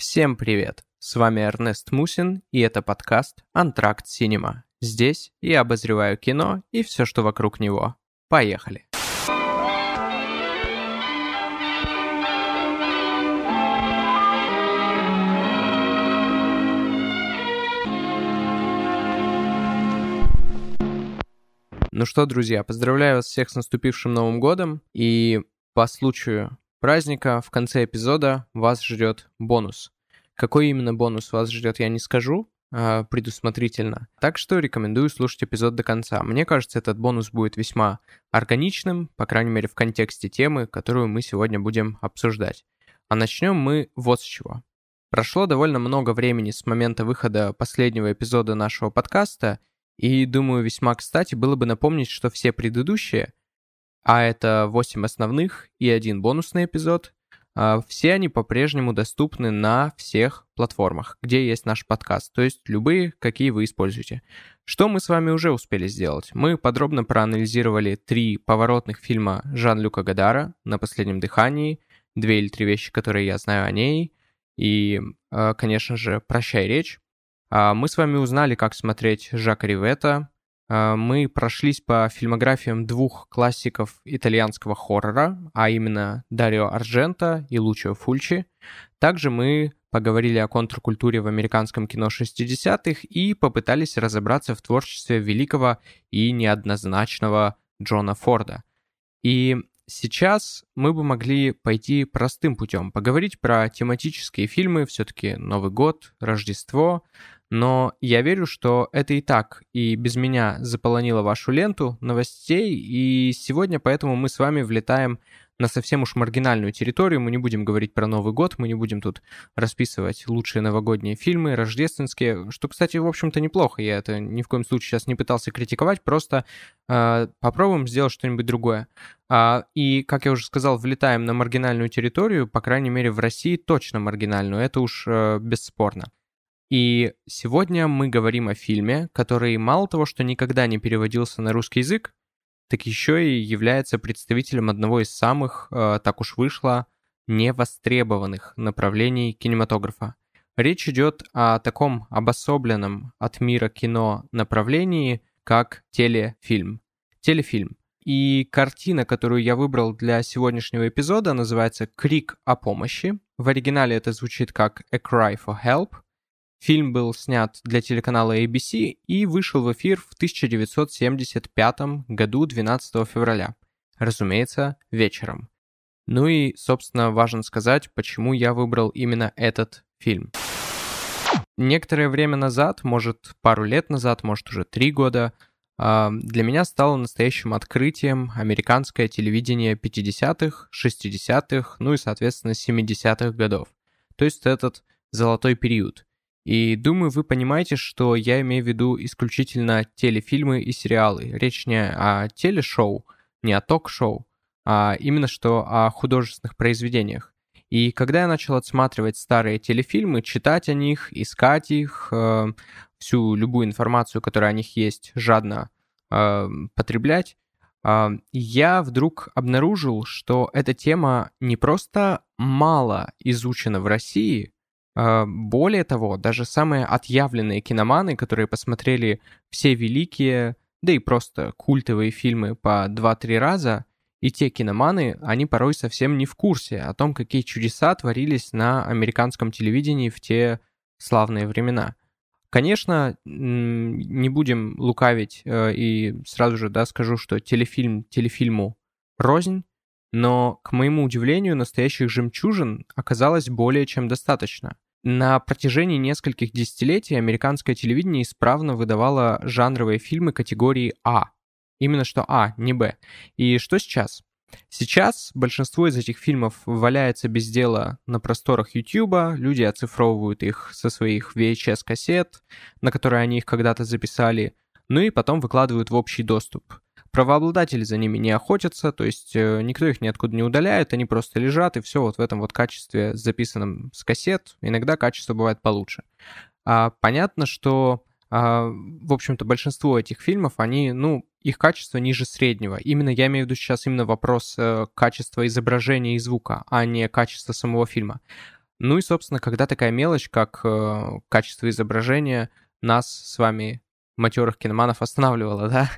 Всем привет! С вами Эрнест Мусин, и это подкаст «Антракт Синема». Здесь я обозреваю кино и все, что вокруг него. Поехали! Ну что, друзья, поздравляю вас всех с наступившим Новым годом, и по случаю праздника в конце эпизода вас ждет бонус. Какой именно бонус вас ждет, я не скажу э, предусмотрительно. Так что рекомендую слушать эпизод до конца. Мне кажется, этот бонус будет весьма органичным, по крайней мере в контексте темы, которую мы сегодня будем обсуждать. А начнем мы вот с чего. Прошло довольно много времени с момента выхода последнего эпизода нашего подкаста, и думаю, весьма кстати было бы напомнить, что все предыдущие, а это 8 основных и один бонусный эпизод, а, все они по-прежнему доступны на всех платформах, где есть наш подкаст, то есть любые, какие вы используете. Что мы с вами уже успели сделать? Мы подробно проанализировали три поворотных фильма Жан-Люка Гадара «На последнем дыхании», две или три вещи, которые я знаю о ней, и, а, конечно же, «Прощай, речь». А, мы с вами узнали, как смотреть Жака Ривета. А, мы прошлись по фильмографиям двух классиков итальянского хоррора, а именно Дарио Арджента и Лучио Фульчи. Также мы поговорили о контркультуре в американском кино 60-х и попытались разобраться в творчестве великого и неоднозначного Джона Форда. И сейчас мы бы могли пойти простым путем, поговорить про тематические фильмы, все-таки Новый год, Рождество, но я верю, что это и так и без меня заполонило вашу ленту новостей, и сегодня поэтому мы с вами влетаем на совсем уж маргинальную территорию. Мы не будем говорить про Новый год, мы не будем тут расписывать лучшие новогодние фильмы, рождественские, что, кстати, в общем-то неплохо. Я это ни в коем случае сейчас не пытался критиковать, просто э, попробуем сделать что-нибудь другое. А, и, как я уже сказал, влетаем на маргинальную территорию, по крайней мере, в России точно маргинальную, это уж э, бесспорно. И сегодня мы говорим о фильме, который мало того, что никогда не переводился на русский язык, так еще и является представителем одного из самых, э, так уж вышло, невостребованных направлений кинематографа. Речь идет о таком обособленном от мира кино направлении, как телефильм. Телефильм. И картина, которую я выбрал для сегодняшнего эпизода, называется «Крик о помощи». В оригинале это звучит как «A Cry for Help», Фильм был снят для телеканала ABC и вышел в эфир в 1975 году 12 февраля. Разумеется, вечером. Ну и, собственно, важно сказать, почему я выбрал именно этот фильм. Некоторое время назад, может пару лет назад, может уже три года, а, для меня стало настоящим открытием американское телевидение 50-х, 60-х, ну и, соответственно, 70-х годов. То есть этот золотой период – и думаю, вы понимаете, что я имею в виду исключительно телефильмы и сериалы. Речь не о телешоу, не о ток-шоу, а именно что о художественных произведениях. И когда я начал отсматривать старые телефильмы, читать о них, искать их, э, всю любую информацию, которая о них есть, жадно э, потреблять, э, я вдруг обнаружил, что эта тема не просто мало изучена в России, более того, даже самые отъявленные киноманы, которые посмотрели все великие, да и просто культовые фильмы по 2-3 раза, и те киноманы, они порой совсем не в курсе о том, какие чудеса творились на американском телевидении в те славные времена. Конечно, не будем лукавить э, и сразу же да, скажу, что телефильм телефильму рознь, но, к моему удивлению, настоящих жемчужин оказалось более чем достаточно. На протяжении нескольких десятилетий американское телевидение исправно выдавало жанровые фильмы категории А. Именно что А, не Б. И что сейчас? Сейчас большинство из этих фильмов валяется без дела на просторах YouTube, люди оцифровывают их со своих VHS-кассет, на которые они их когда-то записали, ну и потом выкладывают в общий доступ. Правообладатели за ними не охотятся, то есть э, никто их ниоткуда не удаляет, они просто лежат, и все вот в этом вот качестве, записанном с кассет. Иногда качество бывает получше. А, понятно, что, а, в общем-то, большинство этих фильмов, они, ну, их качество ниже среднего. Именно я имею в виду сейчас именно вопрос э, качества изображения и звука, а не качества самого фильма. Ну и, собственно, когда такая мелочь, как э, качество изображения, нас с вами матерых киноманов останавливала, да.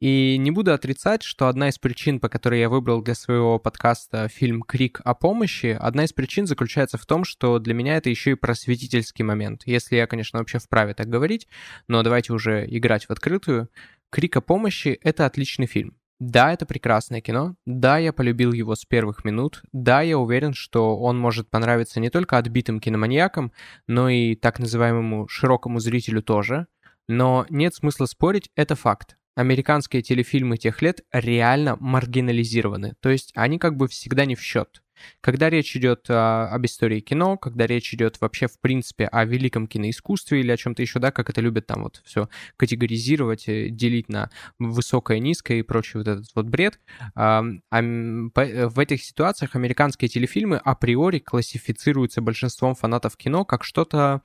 И не буду отрицать, что одна из причин, по которой я выбрал для своего подкаста фильм «Крик о помощи», одна из причин заключается в том, что для меня это еще и просветительский момент. Если я, конечно, вообще вправе так говорить, но давайте уже играть в открытую. «Крик о помощи» — это отличный фильм. Да, это прекрасное кино. Да, я полюбил его с первых минут. Да, я уверен, что он может понравиться не только отбитым киноманьякам, но и так называемому широкому зрителю тоже. Но нет смысла спорить, это факт. Американские телефильмы тех лет реально маргинализированы, то есть они как бы всегда не в счет. Когда речь идет а, об истории кино, когда речь идет вообще в принципе о великом киноискусстве или о чем-то еще, да, как это любят там вот все категоризировать, э, делить на высокое, низкое и прочий вот этот вот бред, а, а, в этих ситуациях американские телефильмы априори классифицируются большинством фанатов кино как что-то,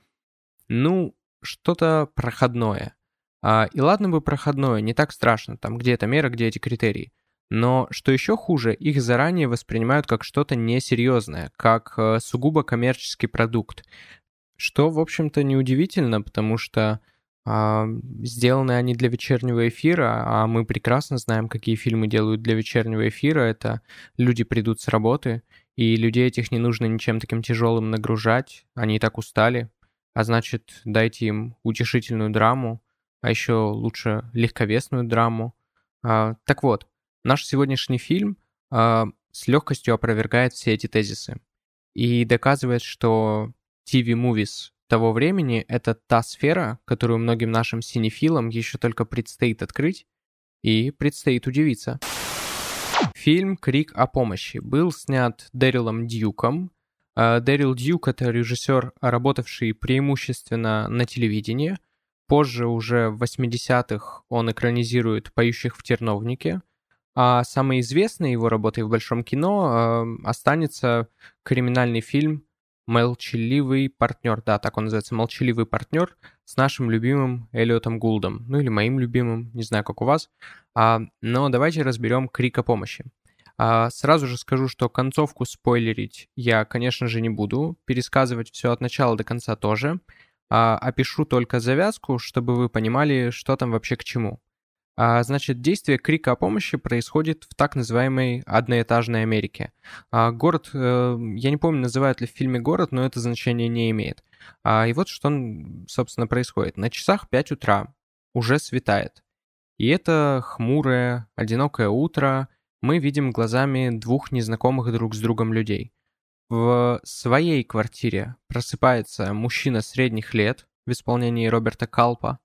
ну, что-то проходное. А, и ладно бы проходное, не так страшно, там где эта мера, где эти критерии. Но что еще хуже, их заранее воспринимают как что-то несерьезное, как э, сугубо коммерческий продукт. Что, в общем-то, неудивительно, потому что э, сделаны они для вечернего эфира, а мы прекрасно знаем, какие фильмы делают для вечернего эфира. Это люди придут с работы, и людей этих не нужно ничем таким тяжелым нагружать, они и так устали, а значит, дайте им утешительную драму, а еще лучше легковесную драму. А, так вот, наш сегодняшний фильм а, с легкостью опровергает все эти тезисы и доказывает, что TV-movies того времени — это та сфера, которую многим нашим синефилам еще только предстоит открыть и предстоит удивиться. Фильм «Крик о помощи» был снят Дэрилом Дьюком, Дэрил Дьюк — это режиссер, работавший преимущественно на телевидении. Позже, уже в 80-х, он экранизирует «Поющих в терновнике». А самой известной его работой в большом кино э, останется криминальный фильм «Молчаливый партнер». Да, так он называется, «Молчаливый партнер» с нашим любимым Эллиотом Гулдом. Ну или моим любимым, не знаю, как у вас. А, но давайте разберем «Крик о помощи». А, сразу же скажу, что концовку спойлерить я, конечно же, не буду. Пересказывать все от начала до конца тоже. А, опишу только завязку, чтобы вы понимали, что там вообще к чему. А, значит, действие крика о помощи происходит в так называемой одноэтажной Америке. Город, э, я не помню, называют ли в фильме город, но это значение не имеет. И вот что, собственно, происходит. На часах 5 утра уже светает. И это хмурое, одинокое утро – мы видим глазами двух незнакомых друг с другом людей. В своей квартире просыпается мужчина средних лет в исполнении Роберта Калпа,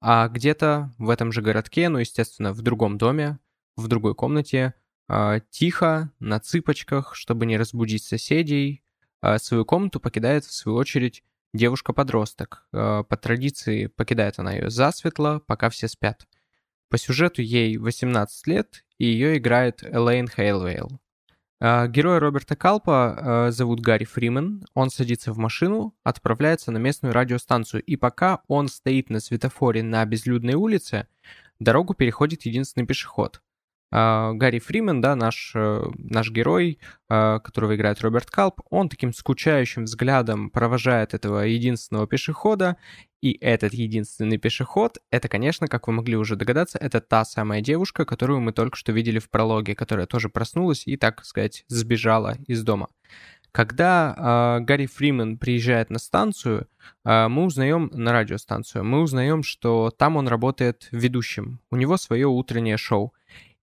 а где-то в этом же городке, ну, естественно, в другом доме, в другой комнате, а, тихо, на цыпочках, чтобы не разбудить соседей, а, свою комнату покидает, в свою очередь, девушка-подросток. А, по традиции покидает она ее засветло, пока все спят. По сюжету ей 18 лет, и ее играет Элейн Хейлвейл. А, героя Роберта Калпа а, зовут Гарри Фримен. Он садится в машину, отправляется на местную радиостанцию, и пока он стоит на светофоре на безлюдной улице, дорогу переходит единственный пешеход. А, Гарри Фримен, да, наш, э, наш герой, а, которого играет Роберт Калп, он таким скучающим взглядом провожает этого единственного пешехода, и этот единственный пешеход, это, конечно, как вы могли уже догадаться, это та самая девушка, которую мы только что видели в прологе, которая тоже проснулась и, так сказать, сбежала из дома. Когда э, Гарри Фримен приезжает на станцию, э, мы узнаем на радиостанцию, мы узнаем, что там он работает ведущим. У него свое утреннее шоу.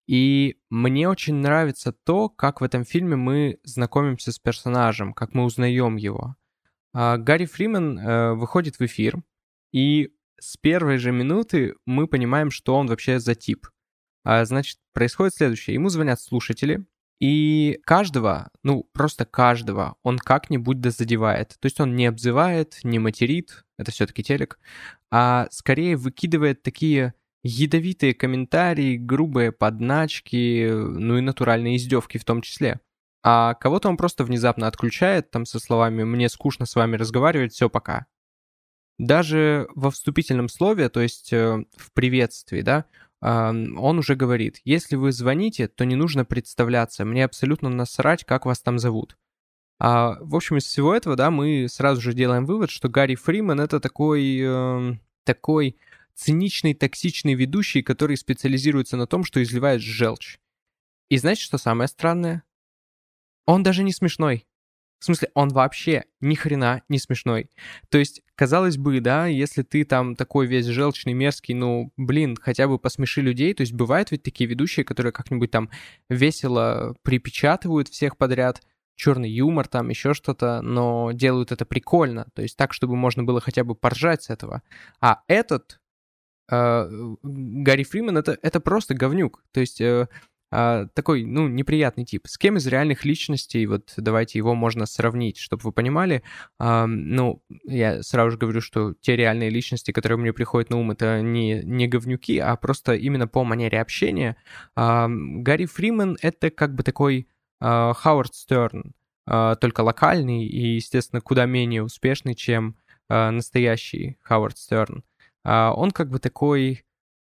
И мне очень нравится то, как в этом фильме мы знакомимся с персонажем, как мы узнаем его. А, Гарри Фримен э, выходит в эфир, и с первой же минуты мы понимаем, что он вообще за тип. А, значит, происходит следующее. Ему звонят слушатели, и каждого, ну, просто каждого он как-нибудь дозадевает. То есть он не обзывает, не материт, это все-таки телек, а скорее выкидывает такие ядовитые комментарии, грубые подначки, ну и натуральные издевки в том числе. А кого-то он просто внезапно отключает, там со словами «мне скучно с вами разговаривать, все, пока». Даже во вступительном слове, то есть э, в приветствии, да, он уже говорит, если вы звоните, то не нужно представляться, мне абсолютно насрать, как вас там зовут. А, в общем, из всего этого, да, мы сразу же делаем вывод, что Гарри Фриман это такой, э, такой циничный, токсичный ведущий, который специализируется на том, что изливает желчь. И знаете, что самое странное? Он даже не смешной. В смысле, он вообще ни хрена не смешной. То есть, казалось бы, да, если ты там такой весь желчный, мерзкий, ну, блин, хотя бы посмеши людей. То есть, бывают ведь такие ведущие, которые как-нибудь там весело припечатывают всех подряд, черный юмор, там еще что-то, но делают это прикольно. То есть так, чтобы можно было хотя бы поржать с этого. А этот, Гарри Фриман, это, это просто говнюк. То есть э, а, такой, ну, неприятный тип. С кем из реальных личностей, вот давайте его можно сравнить, чтобы вы понимали. А, ну, я сразу же говорю, что те реальные личности, которые мне приходят на ум, это не, не говнюки, а просто именно по манере общения. А, Гарри Фриман — это как бы такой а, Хауард Стерн, а, только локальный и, естественно, куда менее успешный, чем а, настоящий Хауард Стерн. А, он как бы такой...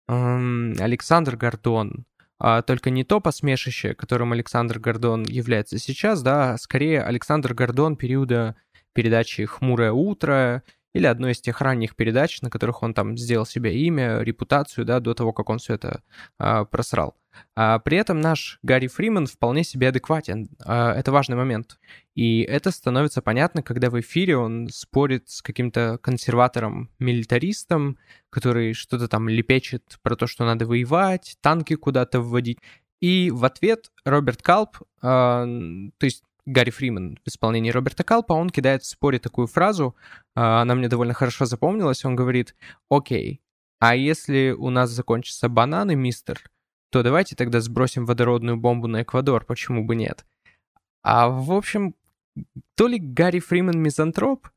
Александр Гордон, а только не то посмешище, которым Александр Гордон является сейчас, да, а скорее Александр Гордон периода передачи «Хмурое утро» или одной из тех ранних передач, на которых он там сделал себе имя, репутацию, да, до того, как он все это а, просрал. А при этом наш Гарри Фриман вполне себе адекватен. А, это важный момент. И это становится понятно, когда в эфире он спорит с каким-то консерватором-милитаристом, который что-то там лепечет про то, что надо воевать, танки куда-то вводить. И в ответ Роберт Калп, а, то есть Гарри Фриман в исполнении Роберта Калпа, он кидает в споре такую фразу, она мне довольно хорошо запомнилась, он говорит, окей, а если у нас закончатся бананы, мистер, то давайте тогда сбросим водородную бомбу на Эквадор, почему бы нет? А в общем, то ли Гарри Фриман мизантроп,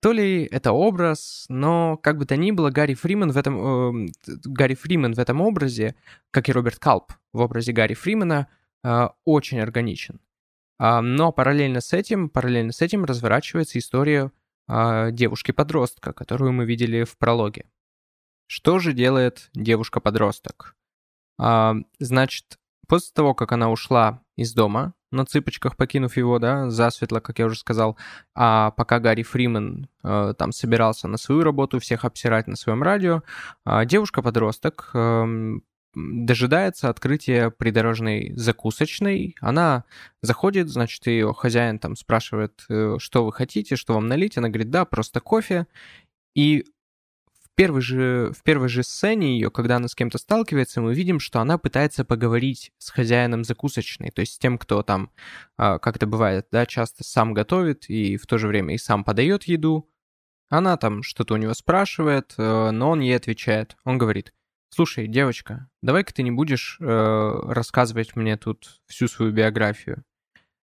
то ли это образ, но как бы то ни было, Гарри Фриман в этом, э, Гарри Фриман в этом образе, как и Роберт Калп в образе Гарри Фримана, э, очень органичен. А, но параллельно с этим, параллельно с этим разворачивается история а, девушки-подростка, которую мы видели в прологе. Что же делает девушка-подросток? А, значит, после того, как она ушла из дома, на цыпочках покинув его, да, засветло, как я уже сказал, а пока Гарри Фриман э, там собирался на свою работу, всех обсирать на своем радио, э, девушка-подросток э, дожидается открытия придорожной закусочной. Она заходит, значит, ее хозяин там спрашивает, э, что вы хотите, что вам налить. Она говорит, да, просто кофе. И первой же, в первой же сцене ее, когда она с кем-то сталкивается, мы видим, что она пытается поговорить с хозяином закусочной, то есть с тем, кто там, а, как это бывает, да, часто сам готовит и в то же время и сам подает еду. Она там что-то у него спрашивает, э, но он ей отвечает. Он говорит, Слушай, девочка, давай-ка ты не будешь э, рассказывать мне тут всю свою биографию.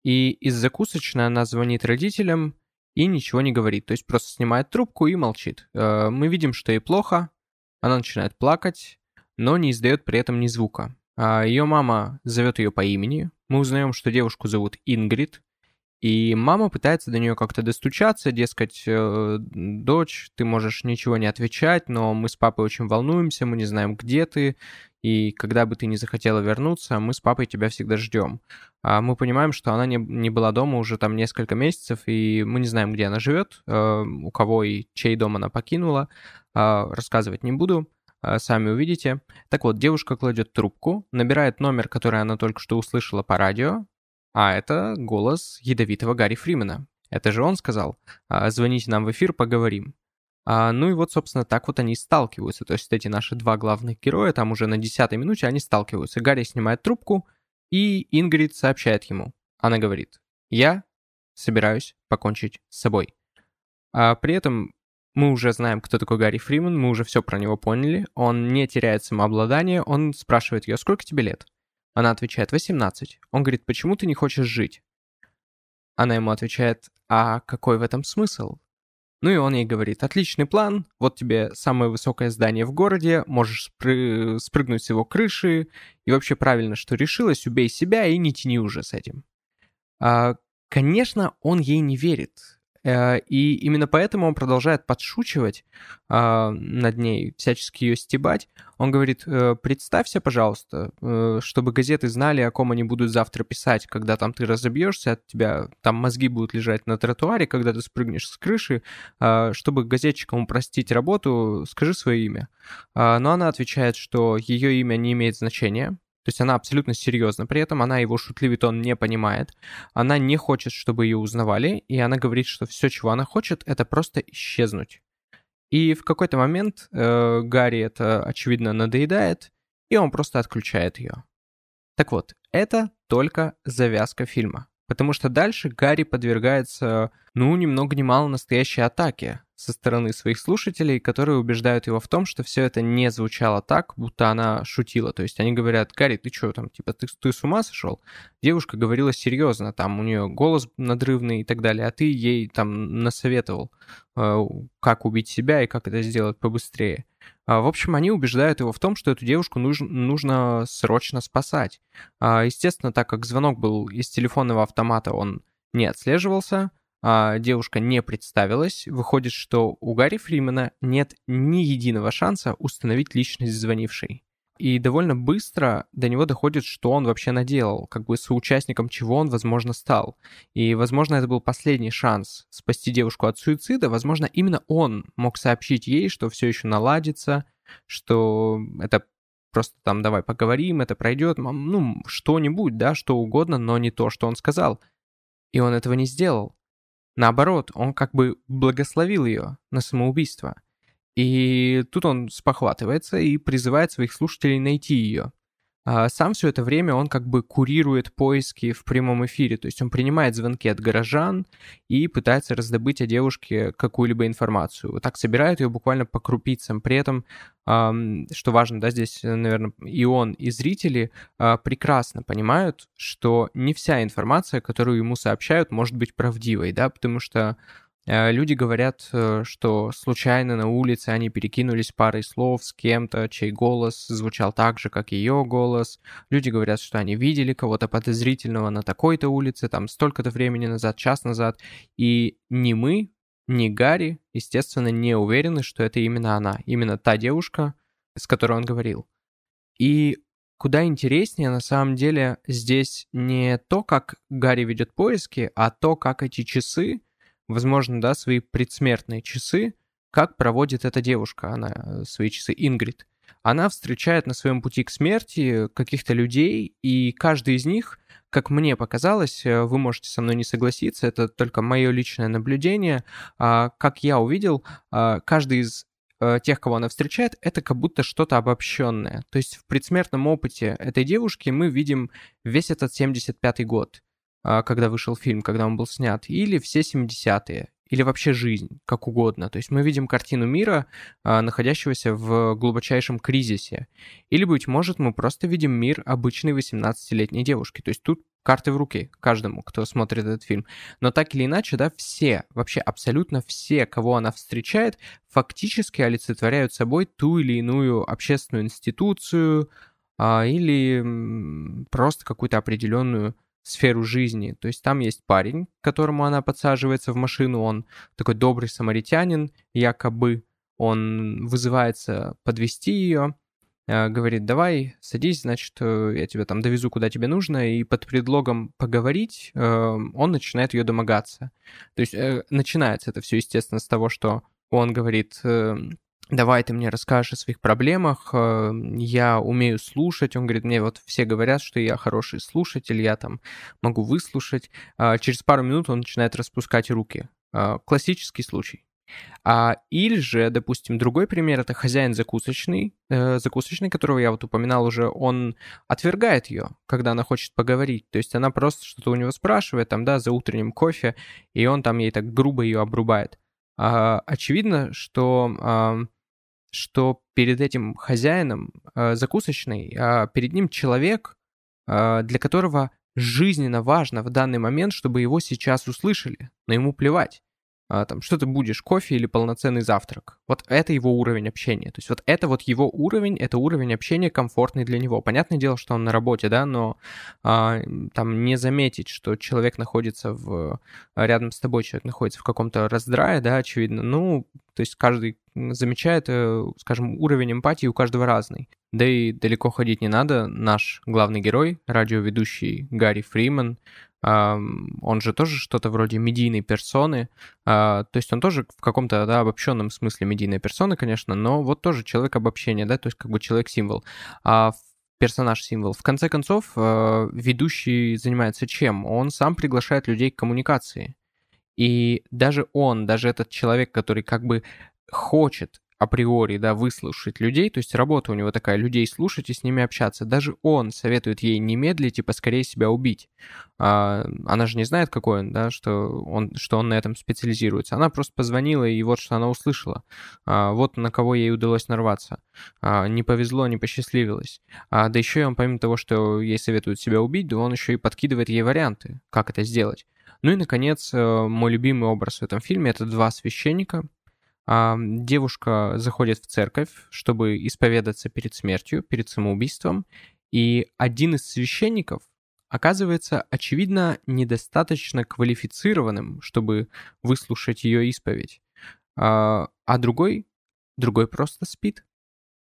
И из закусочной она звонит родителям и ничего не говорит. То есть просто снимает трубку и молчит. Э, мы видим, что ей плохо. Она начинает плакать, но не издает при этом ни звука. А ее мама зовет ее по имени. Мы узнаем, что девушку зовут Ингрид. И мама пытается до нее как-то достучаться, дескать, э, дочь, ты можешь ничего не отвечать, но мы с папой очень волнуемся, мы не знаем, где ты, и когда бы ты не захотела вернуться, мы с папой тебя всегда ждем. А мы понимаем, что она не, не была дома уже там несколько месяцев, и мы не знаем, где она живет, э, у кого и чей дом она покинула. А, рассказывать не буду, а, сами увидите. Так вот, девушка кладет трубку, набирает номер, который она только что услышала по радио, а это голос ядовитого Гарри Фримена. Это же он сказал, «А, звоните нам в эфир, поговорим. А, ну и вот, собственно, так вот они сталкиваются. То есть эти наши два главных героя, там уже на десятой минуте они сталкиваются. Гарри снимает трубку, и Ингрид сообщает ему. Она говорит, я собираюсь покончить с собой. А при этом мы уже знаем, кто такой Гарри Фриман, мы уже все про него поняли. Он не теряет самообладание, он спрашивает ее, сколько тебе лет? Она отвечает 18. Он говорит, почему ты не хочешь жить? Она ему отвечает, а какой в этом смысл? Ну и он ей говорит, отличный план, вот тебе самое высокое здание в городе, можешь спры- спрыгнуть с его крыши, и вообще правильно, что решилась, убей себя и не тяни уже с этим. А, конечно, он ей не верит. Э, и именно поэтому он продолжает подшучивать э, над ней, всячески ее стебать. Он говорит, э, представься, пожалуйста, э, чтобы газеты знали, о ком они будут завтра писать, когда там ты разобьешься, от тебя там мозги будут лежать на тротуаре, когда ты спрыгнешь с крыши, э, чтобы газетчикам упростить работу, скажи свое имя. Э, но она отвечает, что ее имя не имеет значения, то есть она абсолютно серьезна. При этом она его шутливый тон не понимает. Она не хочет, чтобы ее узнавали. И она говорит, что все, чего она хочет, это просто исчезнуть. И в какой-то момент э, Гарри это, очевидно, надоедает, и он просто отключает ее. Так вот, это только завязка фильма. Потому что дальше Гарри подвергается, ну, ни много ни мало настоящей атаке со стороны своих слушателей, которые убеждают его в том, что все это не звучало так, будто она шутила. То есть они говорят, Гарри, ты что там, типа, ты, ты с ума сошел? Девушка говорила серьезно, там у нее голос надрывный и так далее, а ты ей там насоветовал, э, как убить себя и как это сделать побыстрее. А, в общем, они убеждают его в том, что эту девушку нужно, нужно срочно спасать. А, естественно, так как звонок был из телефонного автомата, он не отслеживался, а девушка не представилась, выходит, что у Гарри Фримена нет ни единого шанса установить личность звонившей. И довольно быстро до него доходит, что он вообще наделал, как бы соучастником чего он, возможно, стал. И, возможно, это был последний шанс спасти девушку от суицида. Возможно, именно он мог сообщить ей, что все еще наладится, что это просто там давай поговорим, это пройдет, ну, что-нибудь, да, что угодно, но не то, что он сказал. И он этого не сделал. Наоборот, он как бы благословил ее на самоубийство. И тут он спохватывается и призывает своих слушателей найти ее. А сам все это время он как бы курирует поиски в прямом эфире, то есть он принимает звонки от горожан и пытается раздобыть о девушке какую-либо информацию. Вот так собирает ее буквально по крупицам. При этом, что важно, да, здесь, наверное, и он, и зрители а, прекрасно понимают, что не вся информация, которую ему сообщают, может быть правдивой, да, потому что Э, люди говорят, э, что случайно на улице они перекинулись парой слов с кем-то, чей голос звучал так же, как ее голос. Люди говорят, что они видели кого-то подозрительного на такой-то улице, там столько-то времени назад, час назад. И ни мы, ни Гарри, естественно, не уверены, что это именно она, именно та девушка, с которой он говорил. И куда интереснее на самом деле здесь не то, как Гарри ведет поиски, а то, как эти часы возможно, да, свои предсмертные часы, как проводит эта девушка, она э, свои часы, Ингрид. Она встречает на своем пути к смерти каких-то людей, и каждый из них, как мне показалось, э, вы можете со мной не согласиться, это только мое личное наблюдение, а, как я увидел, а, каждый из э, тех, кого она встречает, это как будто что-то обобщенное. То есть в предсмертном опыте этой девушки мы видим весь этот 75-й год. А, когда вышел фильм, когда он был снят, или все 70-е, или вообще жизнь, как угодно. То есть мы видим картину мира, а, находящегося в глубочайшем кризисе. Или, быть может, мы просто видим мир обычной 18-летней девушки. То есть тут карты в руки каждому, кто смотрит этот фильм. Но так или иначе, да, все, вообще абсолютно все, кого она встречает, фактически олицетворяют собой ту или иную общественную институцию а, или просто какую-то определенную сферу жизни. То есть там есть парень, к которому она подсаживается в машину, он такой добрый самаритянин, якобы он вызывается подвести ее, э, говорит, давай, садись, значит, э, я тебя там довезу, куда тебе нужно, и под предлогом поговорить э, он начинает ее домогаться. То есть начинается это все, естественно, с того, что он говорит, давай ты мне расскажешь о своих проблемах, э, я умею слушать. Он говорит, мне вот все говорят, что я хороший слушатель, я там могу выслушать. А через пару минут он начинает распускать руки. А, классический случай. А, или же, допустим, другой пример, это хозяин закусочный, э, закусочный, которого я вот упоминал уже, он отвергает ее, когда она хочет поговорить. То есть она просто что-то у него спрашивает, там, да, за утренним кофе, и он там ей так грубо ее обрубает. А, очевидно, что а, что перед этим хозяином э, закусочной, э, перед ним человек, для которого жизненно важно в данный момент, чтобы его сейчас услышали, но ему плевать. А, там, что ты будешь, кофе или полноценный завтрак. Вот это его уровень общения. То есть вот это вот его уровень, это уровень общения комфортный для него. Понятное дело, что он на работе, да, но а, там не заметить, что человек находится в... рядом с тобой, человек находится в каком-то раздрае, да, очевидно. Ну, то есть каждый замечает, э, скажем, уровень эмпатии у каждого разный. Да и далеко ходить не надо. Наш главный герой, радиоведущий Гарри Фриман, он же тоже что-то вроде медийной персоны, а, то есть он тоже в каком-то да, обобщенном смысле медийная персона, конечно, но вот тоже человек обобщения, да, то есть как бы человек-символ. А персонаж-символ. В конце концов, а, ведущий занимается чем? Он сам приглашает людей к коммуникации. И даже он, даже этот человек, который как бы хочет априори, да, выслушать людей, то есть работа у него такая, людей слушать и с ними общаться. Даже он советует ей не медлить и поскорее себя убить. А, она же не знает, какой он, да, что он, что он на этом специализируется. Она просто позвонила, и вот что она услышала. А, вот на кого ей удалось нарваться. А, не повезло, не посчастливилось. А, да еще и он, помимо того, что ей советуют себя убить, да он еще и подкидывает ей варианты, как это сделать. Ну и, наконец, э, мой любимый образ в этом фильме — это два священника, девушка заходит в церковь, чтобы исповедаться перед смертью, перед самоубийством, и один из священников оказывается, очевидно, недостаточно квалифицированным, чтобы выслушать ее исповедь. А, а другой, другой просто спит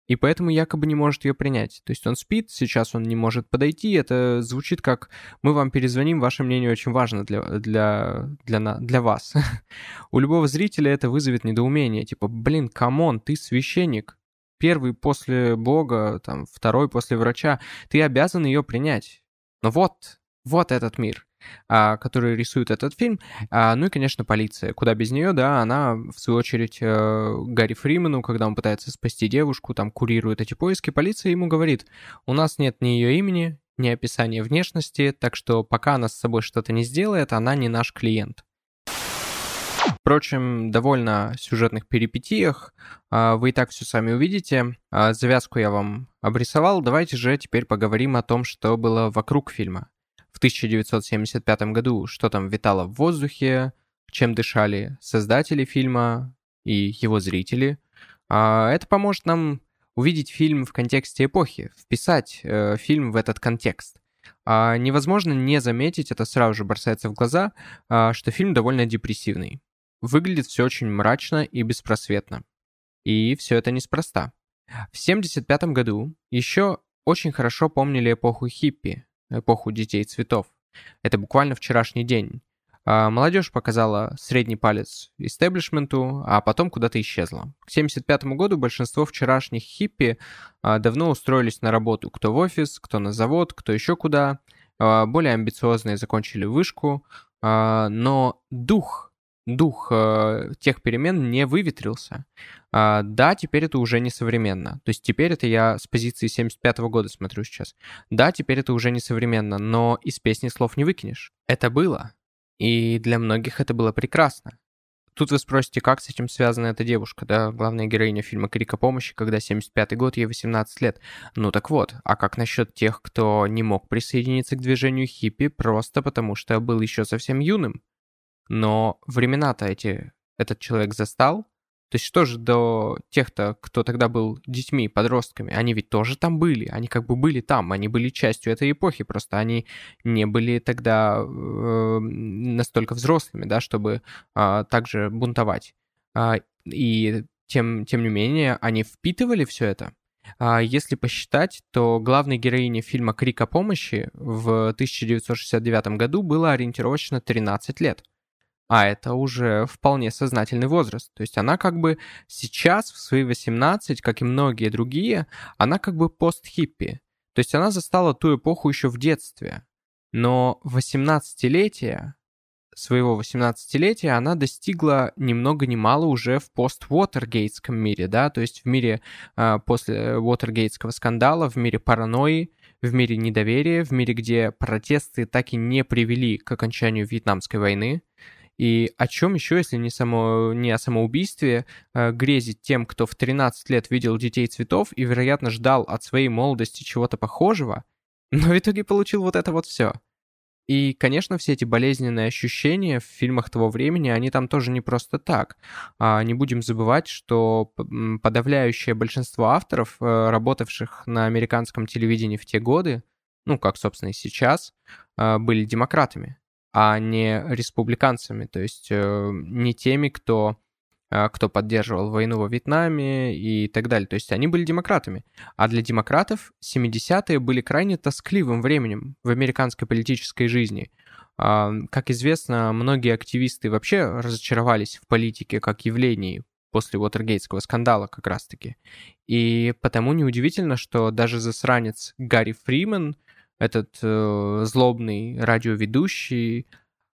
и поэтому якобы не может ее принять. То есть он спит, сейчас он не может подойти, это звучит как «мы вам перезвоним, ваше мнение очень важно для, для, для, для вас». У любого зрителя это вызовет недоумение, типа «блин, come on, ты священник, первый после Бога, там, второй после врача, ты обязан ее принять». Но вот, вот этот мир. А, который рисует этот фильм. А, ну и, конечно, полиция. Куда без нее, да, она, в свою очередь, э, Гарри Фримену, когда он пытается спасти девушку, там курирует эти поиски, полиция ему говорит, у нас нет ни ее имени, ни описания внешности, так что пока она с собой что-то не сделает, она не наш клиент. Впрочем, довольно сюжетных перипетиях а, вы и так все сами увидите. Завязку я вам обрисовал. Давайте же теперь поговорим о том, что было вокруг фильма в 1975 году, что там витало в воздухе, чем дышали создатели фильма и его зрители. А это поможет нам увидеть фильм в контексте эпохи, вписать э, фильм в этот контекст. А невозможно не заметить, это сразу же бросается в глаза, а, что фильм довольно депрессивный. Выглядит все очень мрачно и беспросветно. И все это неспроста. В 1975 году еще очень хорошо помнили эпоху хиппи, эпоху детей цветов. Это буквально вчерашний день. А молодежь показала средний палец истеблишменту, а потом куда-то исчезла. К 1975 году большинство вчерашних хиппи а, давно устроились на работу. Кто в офис, кто на завод, кто еще куда. А, более амбициозные закончили вышку. Но дух дух тех перемен не выветрился. А, да, теперь это уже не современно. То есть теперь это я с позиции 75 -го года смотрю сейчас. Да, теперь это уже не современно, но из песни слов не выкинешь. Это было. И для многих это было прекрасно. Тут вы спросите, как с этим связана эта девушка, да, главная героиня фильма «Крика помощи», когда 75-й год, ей 18 лет. Ну так вот, а как насчет тех, кто не мог присоединиться к движению хиппи просто потому, что был еще совсем юным? Но времена-то эти этот человек застал. То есть что же до тех-то, кто тогда был детьми, подростками, они ведь тоже там были, они как бы были там, они были частью этой эпохи, просто они не были тогда э, настолько взрослыми, да, чтобы э, также бунтовать. Э, и тем, тем не менее, они впитывали все это. А если посчитать, то главной героине фильма «Крик о помощи» в 1969 году было ориентировочно 13 лет а это уже вполне сознательный возраст. То есть она как бы сейчас, в свои 18, как и многие другие, она как бы пост-хиппи. То есть она застала ту эпоху еще в детстве. Но 18-летие, своего 18-летия она достигла ни много ни мало уже в пост-Уотергейтском мире, да, то есть в мире э, после Уотергейтского скандала, в мире паранойи, в мире недоверия, в мире, где протесты так и не привели к окончанию Вьетнамской войны, и о чем еще, если не, само, не о самоубийстве, э, грезить тем, кто в 13 лет видел детей цветов и, вероятно, ждал от своей молодости чего-то похожего, но в итоге получил вот это вот все. И, конечно, все эти болезненные ощущения в фильмах того времени, они там тоже не просто так. А, не будем забывать, что подавляющее большинство авторов, э, работавших на американском телевидении в те годы, ну, как, собственно, и сейчас, э, были демократами, а не республиканцами, то есть э, не теми, кто а, кто поддерживал войну во Вьетнаме и так далее. То есть они были демократами. А для демократов 70-е были крайне тоскливым временем в американской политической жизни. А, как известно, многие активисты вообще разочаровались в политике как явлении после Уотергейтского скандала как раз-таки. И потому неудивительно, что даже засранец Гарри Фриман, этот э, злобный радиоведущий,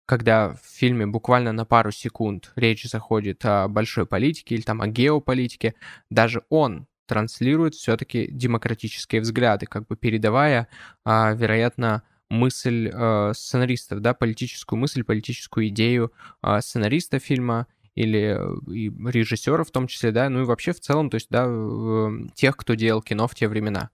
когда в фильме буквально на пару секунд речь заходит о большой политике или там о геополитике, даже он транслирует все-таки демократические взгляды, как бы передавая, а, вероятно, мысль э, сценаристов, да, политическую мысль, политическую идею э, сценариста фильма или и режиссера в том числе, да, ну и вообще в целом, то есть, да, тех, кто делал кино в те времена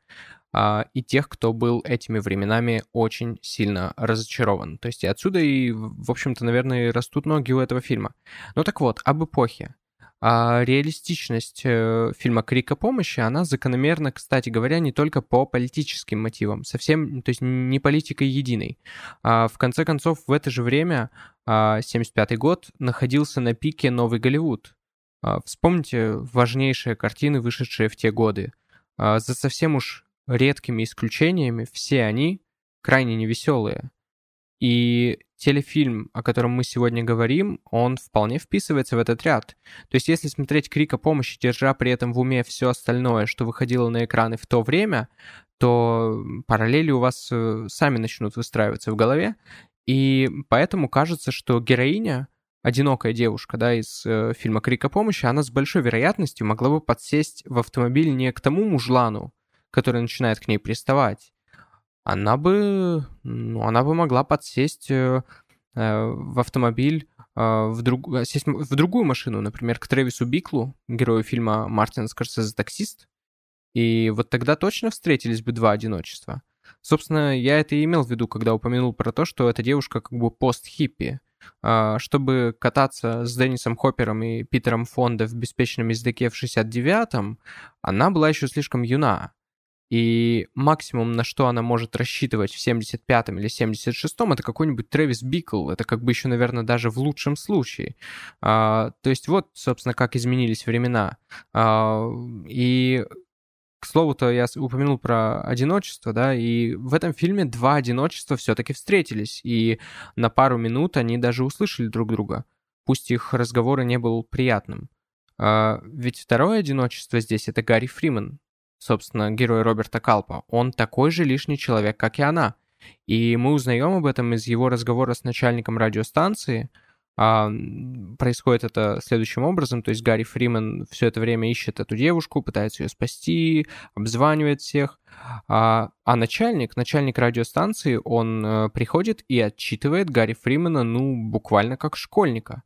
и тех, кто был этими временами очень сильно разочарован. То есть и отсюда и, в общем-то, наверное, растут ноги у этого фильма. Ну так вот, об эпохе. А реалистичность э, фильма «Крика помощи», она закономерна, кстати говоря, не только по политическим мотивам, совсем, то есть не политикой единой. А в конце концов, в это же время, 1975 а, год, находился на пике Новый Голливуд. А, вспомните важнейшие картины, вышедшие в те годы. А, за совсем уж редкими исключениями, все они крайне невеселые. И телефильм, о котором мы сегодня говорим, он вполне вписывается в этот ряд. То есть если смотреть «Крик о помощи», держа при этом в уме все остальное, что выходило на экраны в то время, то параллели у вас э, сами начнут выстраиваться в голове. И поэтому кажется, что героиня, одинокая девушка, да, из э, фильма «Крик о помощи», она с большой вероятностью могла бы подсесть в автомобиль не к тому мужлану, который начинает к ней приставать, она бы, ну, она бы могла подсесть э, э в автомобиль, э, в, друг, сесть в другую машину, например, к Трэвису Биклу, герою фильма Мартин Скорсезе «Таксист», и вот тогда точно встретились бы два одиночества. Собственно, я это и имел в виду, когда упомянул про то, что эта девушка как бы пост-хиппи. А, чтобы кататься с Деннисом Хоппером и Питером Фонда в «Беспечном ездаке» в 69-м, она была еще слишком юна. И максимум, на что она может рассчитывать в 75-м или 76-м, это какой-нибудь Трэвис Бикл. Это как бы еще, наверное, даже в лучшем случае. А, то есть вот, собственно, как изменились времена. А, и к слову-то, я упомянул про одиночество, да, и в этом фильме два одиночества все-таки встретились, и на пару минут они даже услышали друг друга, пусть их разговор и не был приятным. А, ведь второе одиночество здесь — это Гарри Фриман, собственно, герой Роберта Калпа, он такой же лишний человек, как и она. И мы узнаем об этом из его разговора с начальником радиостанции. А, происходит это следующим образом, то есть Гарри Фриман все это время ищет эту девушку, пытается ее спасти, обзванивает всех, а, а начальник, начальник радиостанции, он а, приходит и отчитывает Гарри Фримана, ну, буквально как школьника.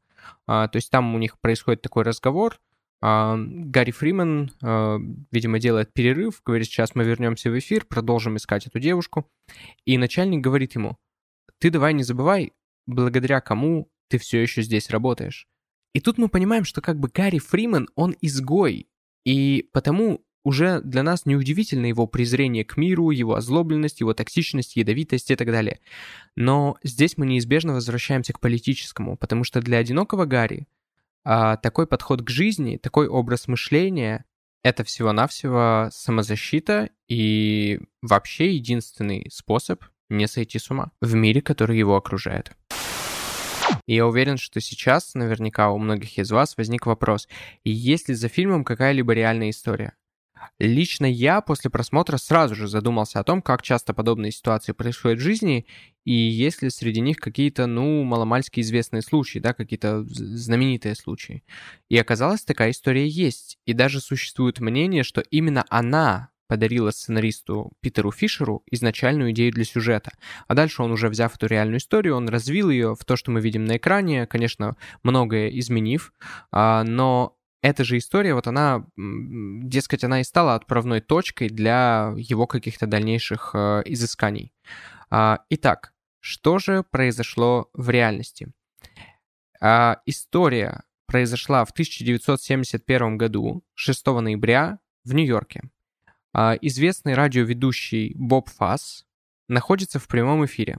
А, то есть там у них происходит такой разговор, Гарри Фриман, а, видимо, делает перерыв, говорит, сейчас мы вернемся в эфир, продолжим искать эту девушку. И начальник говорит ему, ты давай не забывай, благодаря кому ты все еще здесь работаешь. И тут мы понимаем, что как бы Гарри Фриман, он изгой. И потому уже для нас неудивительно его презрение к миру, его озлобленность, его токсичность, ядовитость и так далее. Но здесь мы неизбежно возвращаемся к политическому, потому что для одинокого Гарри а такой подход к жизни, такой образ мышления — это всего-навсего самозащита и вообще единственный способ не сойти с ума в мире, который его окружает. И я уверен, что сейчас наверняка у многих из вас возник вопрос, есть ли за фильмом какая-либо реальная история? Лично я после просмотра сразу же задумался о том, как часто подобные ситуации происходят в жизни, и есть ли среди них какие-то, ну, маломальски известные случаи, да, какие-то знаменитые случаи. И оказалось, такая история есть. И даже существует мнение, что именно она подарила сценаристу Питеру Фишеру изначальную идею для сюжета. А дальше он уже, взяв эту реальную историю, он развил ее в то, что мы видим на экране, конечно, многое изменив, а, но эта же история, вот она, дескать, она и стала отправной точкой для его каких-то дальнейших э, изысканий. А, итак, Что же произошло в реальности? А, история произошла в 1971 году, 6 ноября, в Нью-Йорке. А, известный радиоведущий Боб Фасс находится в прямом эфире.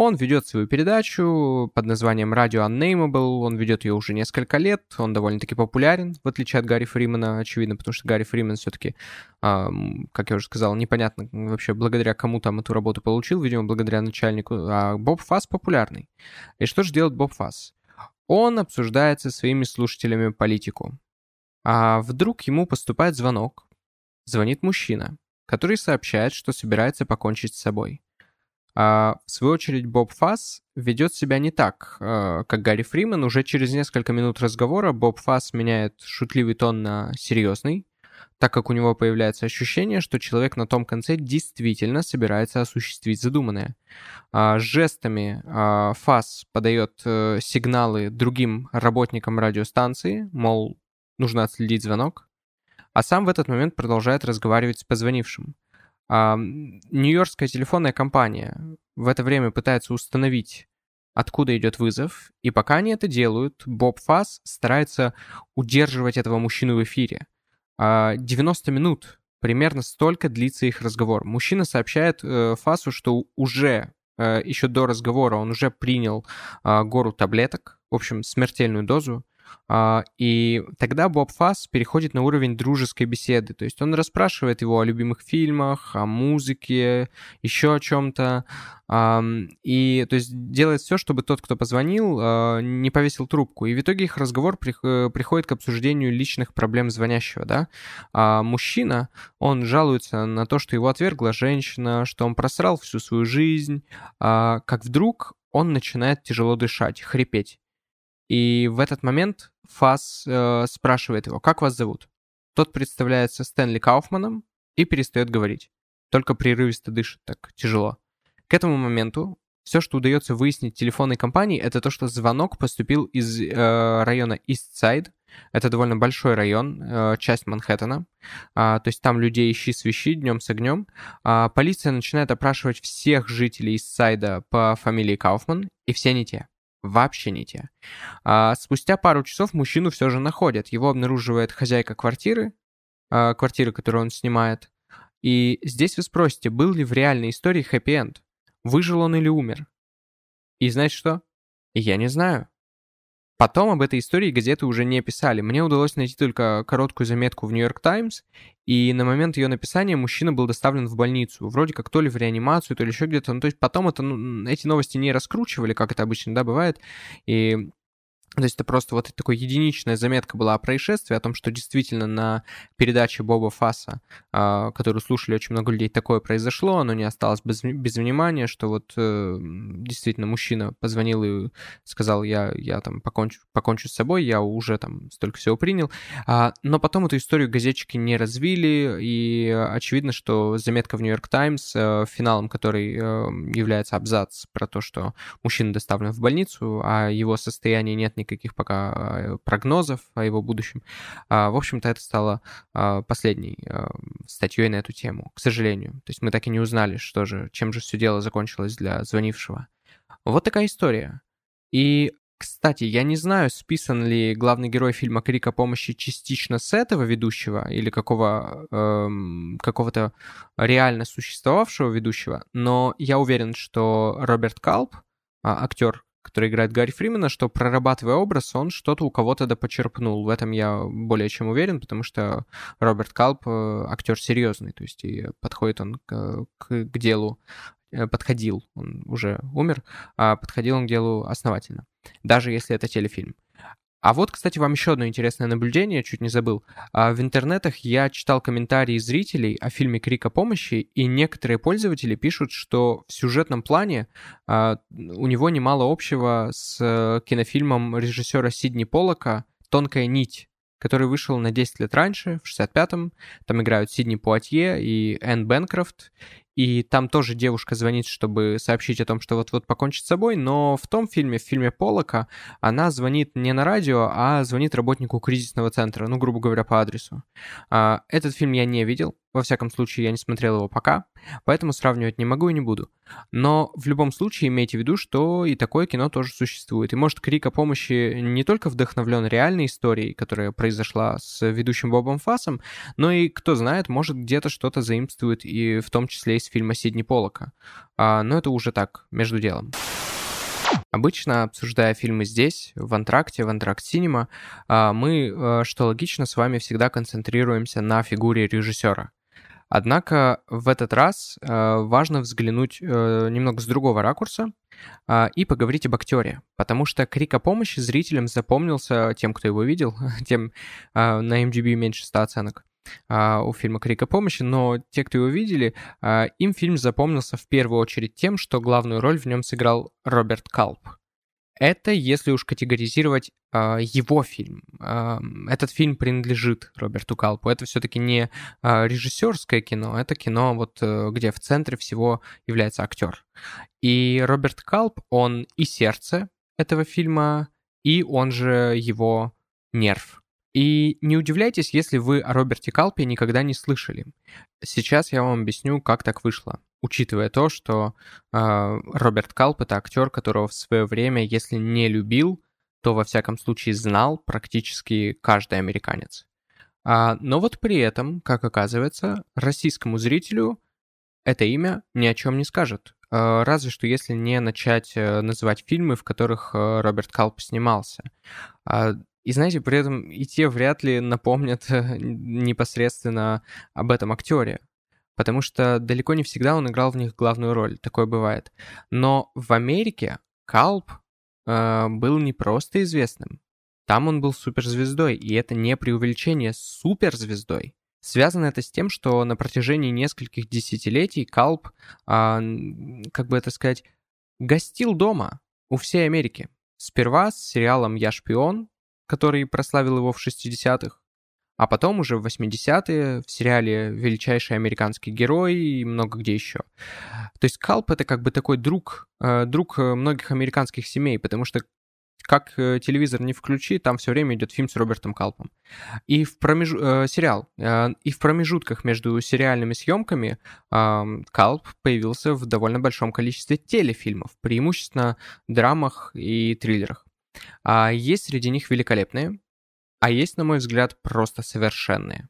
Он ведет свою передачу под названием Radio Unnameable, он ведет ее уже несколько лет, он довольно-таки популярен, в отличие от Гарри Фримана, очевидно, потому что Гарри Фриман все-таки, э, как я уже сказал, непонятно вообще благодаря кому там эту работу получил, видимо, благодаря начальнику, а Боб Фасс популярный. И что же делает Боб Фасс? Он обсуждает со своими слушателями политику. А вдруг ему поступает звонок, звонит мужчина, который сообщает, что собирается покончить с собой. А, в свою очередь, Боб Фасс ведет себя не так, а, как Гарри Фриман. Уже через несколько минут разговора Боб Фасс меняет шутливый тон на серьезный, так как у него появляется ощущение, что человек на том конце действительно собирается осуществить задуманное. А, жестами Фасс подает э, сигналы другим работникам радиостанции, мол, нужно отследить звонок, а сам в этот момент продолжает разговаривать с позвонившим. Нью-Йоркская телефонная компания в это время пытается установить, откуда идет вызов, и пока они это делают, Боб Фасс старается удерживать этого мужчину в эфире. 90 а, минут примерно столько длится их разговор. Мужчина сообщает э, Фасу, что уже э, еще до разговора он уже принял э, гору таблеток, в общем, смертельную дозу, а, и тогда Боб Фасс переходит на уровень дружеской беседы. То есть он расспрашивает его о любимых фильмах, о музыке, еще о чем-то. И то есть делает все, чтобы тот, кто позвонил, а, не повесил трубку. И в итоге их разговор э, приходит к обсуждению личных проблем звонящего. Да? А мужчина, он жалуется на то, что его отвергла женщина, что он просрал всю свою жизнь. А, как вдруг он начинает тяжело дышать, хрипеть. И в этот момент Фас э, спрашивает его, как вас зовут? Тот представляется Стэнли Кауфманом и перестает говорить. Только прерывисто дышит, так тяжело. К этому моменту все, что удается выяснить телефонной компании, это то, что звонок поступил из э, района Истсайд. Это довольно большой район, э, часть Манхэттена. А, то есть там людей ищи свищи днем с огнем. А, полиция начинает опрашивать всех жителей Истсайда по фамилии Кауфман, и все не те вообще не те. А спустя пару часов мужчину все же находят. Его обнаруживает хозяйка квартиры, а, квартиры, которую он снимает. И здесь вы спросите, был ли в реальной истории хэппи-энд? Выжил он или умер? И знаете что? Я не знаю. Потом об этой истории газеты уже не писали. Мне удалось найти только короткую заметку в Нью-Йорк Таймс, и на момент ее написания мужчина был доставлен в больницу. Вроде как то ли в реанимацию, то ли еще где-то. Ну, то есть потом это, ну, эти новости не раскручивали, как это обычно, да, бывает. И то есть это просто вот такая единичная заметка была о происшествии, о том, что действительно на передаче Боба Фасса, а, которую слушали очень много людей, такое произошло, оно не осталось без, без внимания, что вот э, действительно мужчина позвонил и сказал, я, я там покончу, покончу с собой, я уже там столько всего принял. А, но потом эту историю газетчики не развили, и очевидно, что заметка в Нью-Йорк Таймс, э, финалом которой э, является абзац про то, что мужчина доставлен в больницу, а его состояние нет никаких пока э, прогнозов о его будущем. А, в общем-то, это стало а, последней э, статьей на эту тему, к сожалению. То есть мы так и не узнали, что же, чем же все дело закончилось для звонившего. Вот такая история. И кстати, я не знаю, списан ли главный герой фильма «Крик о помощи» частично с этого ведущего или какого, эм, какого-то реально существовавшего ведущего, но я уверен, что Роберт Калп, а, актер, который играет Гарри Фримена, что прорабатывая образ, он что-то у кого-то да почерпнул. В этом я более чем уверен, потому что Роберт Калп э, актер серьезный, то есть и подходит он к, к, к делу, э, подходил, он уже умер, а подходил он к делу основательно, даже если это телефильм. А вот, кстати, вам еще одно интересное наблюдение, чуть не забыл. А, в интернетах я читал комментарии зрителей о фильме «Крик о помощи», и некоторые пользователи пишут, что в сюжетном плане а, у него немало общего с э, кинофильмом режиссера Сидни Поллока «Тонкая нить», который вышел на 10 лет раньше, в 65-м. Там играют Сидни Пуатье и Энн Бенкрофт и там тоже девушка звонит, чтобы сообщить о том, что вот-вот покончит с собой, но в том фильме, в фильме Полока, она звонит не на радио, а звонит работнику кризисного центра, ну, грубо говоря, по адресу. А, этот фильм я не видел, во всяком случае, я не смотрел его пока, поэтому сравнивать не могу и не буду. Но в любом случае имейте в виду, что и такое кино тоже существует. И может крик о помощи не только вдохновлен реальной историей, которая произошла с ведущим Бобом Фасом, но и, кто знает, может где-то что-то заимствует и в том числе из фильма Сидни Полока. А, но это уже так, между делом. Обычно, обсуждая фильмы здесь, в Антракте, в Антракт Синема, мы, э, что логично, с вами всегда концентрируемся на фигуре режиссера. Однако в этот раз э, важно взглянуть э, немного с другого ракурса и поговорить об актере, потому что крик о помощи зрителям запомнился тем, кто его видел, тем на MDB меньше 100 оценок а, у фильма «Крик о помощи», но те, кто его видели, а, им фильм запомнился в первую очередь тем, что главную роль в нем сыграл Роберт Калп. Это если уж категоризировать э, его фильм. Э, этот фильм принадлежит Роберту Калпу. Это все-таки не э, режиссерское кино, это кино, вот, э, где в центре всего является актер. И Роберт Калп, он и сердце этого фильма, и он же его нерв. И не удивляйтесь, если вы о Роберте Калпе никогда не слышали. Сейчас я вам объясню, как так вышло. Учитывая то, что э, Роберт Калп это актер, которого в свое время, если не любил, то во всяком случае знал практически каждый американец. А, но вот при этом, как оказывается, российскому зрителю это имя ни о чем не скажет. А, разве что если не начать э, называть фильмы, в которых э, Роберт Калп снимался. А, и знаете, при этом и те вряд ли напомнят непосредственно об этом актере. Потому что далеко не всегда он играл в них главную роль. Такое бывает. Но в Америке Калп э, был не просто известным. Там он был суперзвездой, и это не преувеличение суперзвездой. Связано это с тем, что на протяжении нескольких десятилетий Калп, э, как бы это сказать, гостил дома у всей Америки. Сперва с сериалом «Я шпион», который прославил его в 60-х, а потом уже в 80-е в сериале «Величайший американский герой» и много где еще. То есть Калп — это как бы такой друг, э, друг э, многих американских семей, потому что как э, телевизор не включи, там все время идет фильм с Робертом Калпом. И в промеж... э, сериал. И в промежутках между сериальными съемками э, Калп появился в довольно большом количестве телефильмов, преимущественно драмах и триллерах. А есть среди них великолепные, а есть, на мой взгляд, просто совершенные.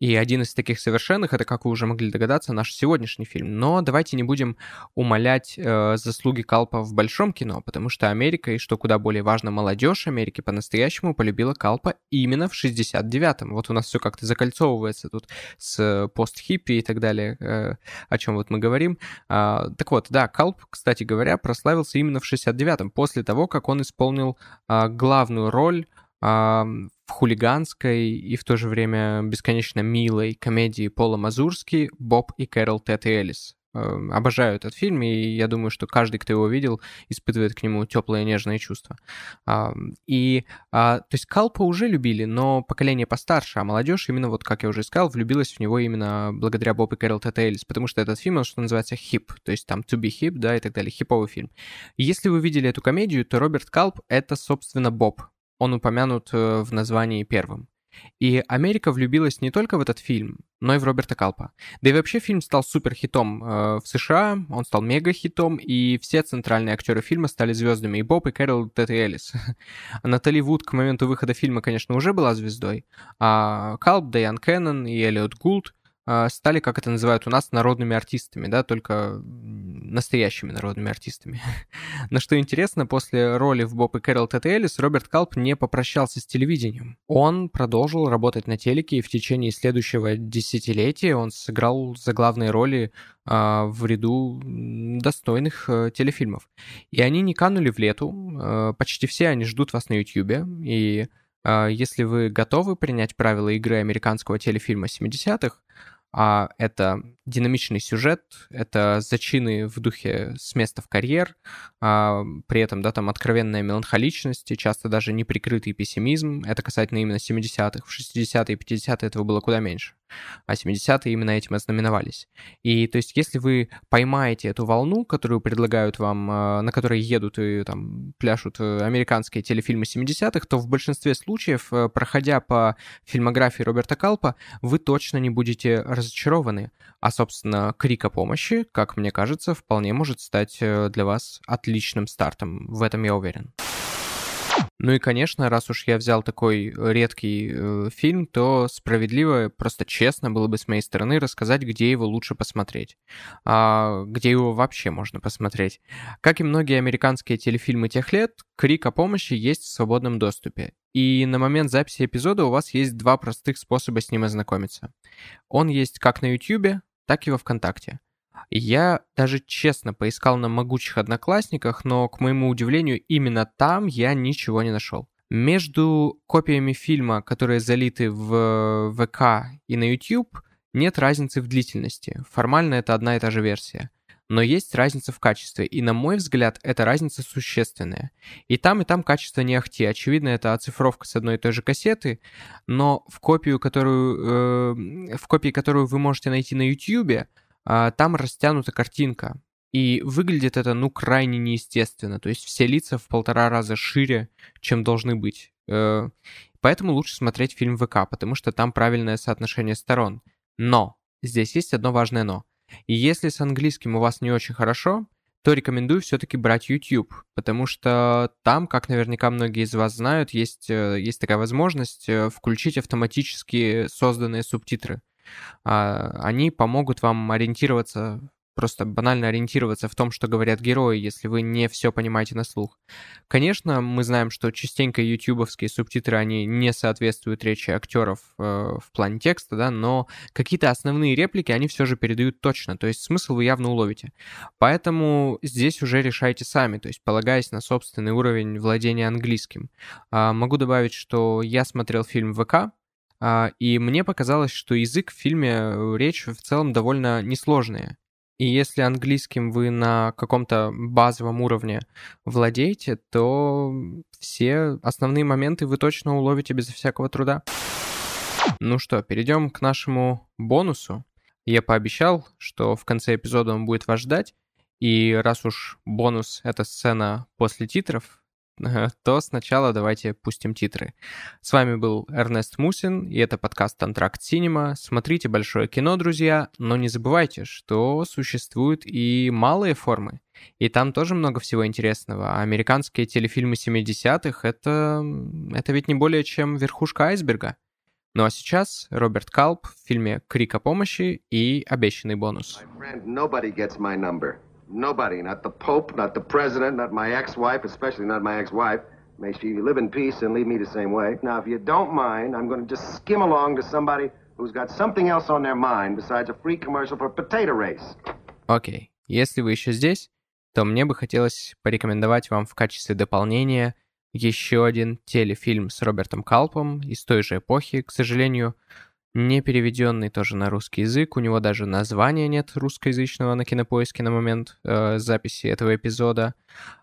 И один из таких совершенных, это, как вы уже могли догадаться, наш сегодняшний фильм. Но давайте не будем умалять э, заслуги Калпа в большом кино, потому что Америка, и что куда более важно, молодежь Америки по-настоящему полюбила Калпа именно в 69-м. Вот у нас все как-то закольцовывается тут с пост-хиппи и так далее, э, о чем вот мы говорим. Э, так вот, да, Калп, кстати говоря, прославился именно в 69-м, после того, как он исполнил э, главную роль в хулиганской и в то же время бесконечно милой комедии Пола Мазурски «Боб и Кэрол Тет и Элис». Эм, обожаю этот фильм, и я думаю, что каждый, кто его видел, испытывает к нему теплые нежные чувства. И, а, то есть, Калпа уже любили, но поколение постарше, а молодежь, именно вот, как я уже сказал, влюбилась в него именно благодаря Боб и Кэрол Тет Элис, потому что этот фильм, он, что называется, хип, то есть там to be hip, да, и так далее, хиповый фильм. Если вы видели эту комедию, то Роберт Калп — это, собственно, Боб, он упомянут э, в названии первым. И Америка влюбилась не только в этот фильм, но и в Роберта Калпа. Да и вообще фильм стал суперхитом э, в США, он стал мега-хитом, и все центральные актеры фильма стали звездами. И Боб, и Кэрол, и Тед и Элис. Натали Вуд к моменту выхода фильма, конечно, уже была звездой, а Калп, Дайан Кеннон и Эллиот Гулд стали, как это называют у нас, народными артистами, да, только настоящими народными артистами. Но что интересно, после роли в Боб и Кэрол Тет Элис Роберт Калп не попрощался с телевидением. Он продолжил работать на телеке, и в течение следующего десятилетия он сыграл за главные роли а, в ряду достойных а, телефильмов. И они не канули в лету, а, почти все они ждут вас на YouTube, и а, если вы готовы принять правила игры американского телефильма 70-х, а это динамичный сюжет, это зачины в духе с места в карьер, а, при этом, да, там откровенная меланхоличность и часто даже неприкрытый пессимизм. Это касательно именно 70-х. В 60-е и 50-е этого было куда меньше. А 70-е именно этим ознаменовались. И то есть если вы поймаете эту волну, которую предлагают вам, э, на которой едут и там пляшут э, американские телефильмы 70-х, то в большинстве случаев, проходя по фильмографии Роберта Калпа, вы точно не будете разочарованы. А, собственно, «Крик о помощи», как мне кажется, вполне может стать для вас отличным стартом. В этом я уверен. Ну и, конечно, раз уж я взял такой редкий э, фильм, то справедливо, просто честно было бы с моей стороны рассказать, где его лучше посмотреть. А, где его вообще можно посмотреть. Как и многие американские телефильмы тех лет, «Крик о помощи» есть в свободном доступе. И на момент записи эпизода у вас есть два простых способа с ним ознакомиться. Он есть как на YouTube, так и во ВКонтакте. Я даже честно поискал на могучих одноклассниках, но, к моему удивлению, именно там я ничего не нашел. Между копиями фильма, которые залиты в ВК и на YouTube, нет разницы в длительности. Формально это одна и та же версия. Но есть разница в качестве, и на мой взгляд, эта разница существенная. И там, и там качество не ахти. Очевидно, это оцифровка с одной и той же кассеты, но в копию, которую, э, в копии, которую вы можете найти на YouTube, там растянута картинка. И выглядит это, ну, крайне неестественно. То есть все лица в полтора раза шире, чем должны быть. Э, поэтому лучше смотреть фильм ВК, потому что там правильное соотношение сторон. Но, здесь есть одно важное но. И если с английским у вас не очень хорошо, то рекомендую все-таки брать YouTube, потому что там, как наверняка многие из вас знают, есть, э, есть такая возможность э, включить автоматически созданные субтитры. А, они помогут вам ориентироваться просто банально ориентироваться в том, что говорят герои, если вы не все понимаете на слух. Конечно, мы знаем, что частенько ютубовские субтитры, они не соответствуют речи актеров э, в плане текста, да, но какие-то основные реплики они все же передают точно, то есть смысл вы явно уловите. Поэтому здесь уже решайте сами, то есть полагаясь на собственный уровень владения английским. Э, могу добавить, что я смотрел фильм ВК, а, и мне показалось, что язык в фильме, э, речь в целом довольно несложная. И если английским вы на каком-то базовом уровне владеете, то все основные моменты вы точно уловите без всякого труда. Ну что, перейдем к нашему бонусу. Я пообещал, что в конце эпизода он будет вас ждать. И раз уж бонус — это сцена после титров, то сначала давайте пустим титры. С вами был Эрнест Мусин, и это подкаст «Антракт Синема». Смотрите большое кино, друзья, но не забывайте, что существуют и малые формы. И там тоже много всего интересного. А американские телефильмы 70-х это, это ведь не более чем верхушка айсберга. Ну а сейчас Роберт Калп в фильме «Крик о помощи» и обещанный бонус. Nobody, not the Pope, not the President, not my ex-wife, especially not my ex-wife. May she live in peace and leave me the same way. Now, if you don't mind, I'm going to just skim along to somebody who's got something else on their mind besides a free commercial for potato race. Окей, okay. если вы еще здесь, то мне бы хотелось порекомендовать вам в качестве дополнения еще один телефильм с Робертом Калпом из той же эпохи, к сожалению, не переведенный тоже на русский язык. У него даже названия нет русскоязычного на кинопоиске на момент э, записи этого эпизода.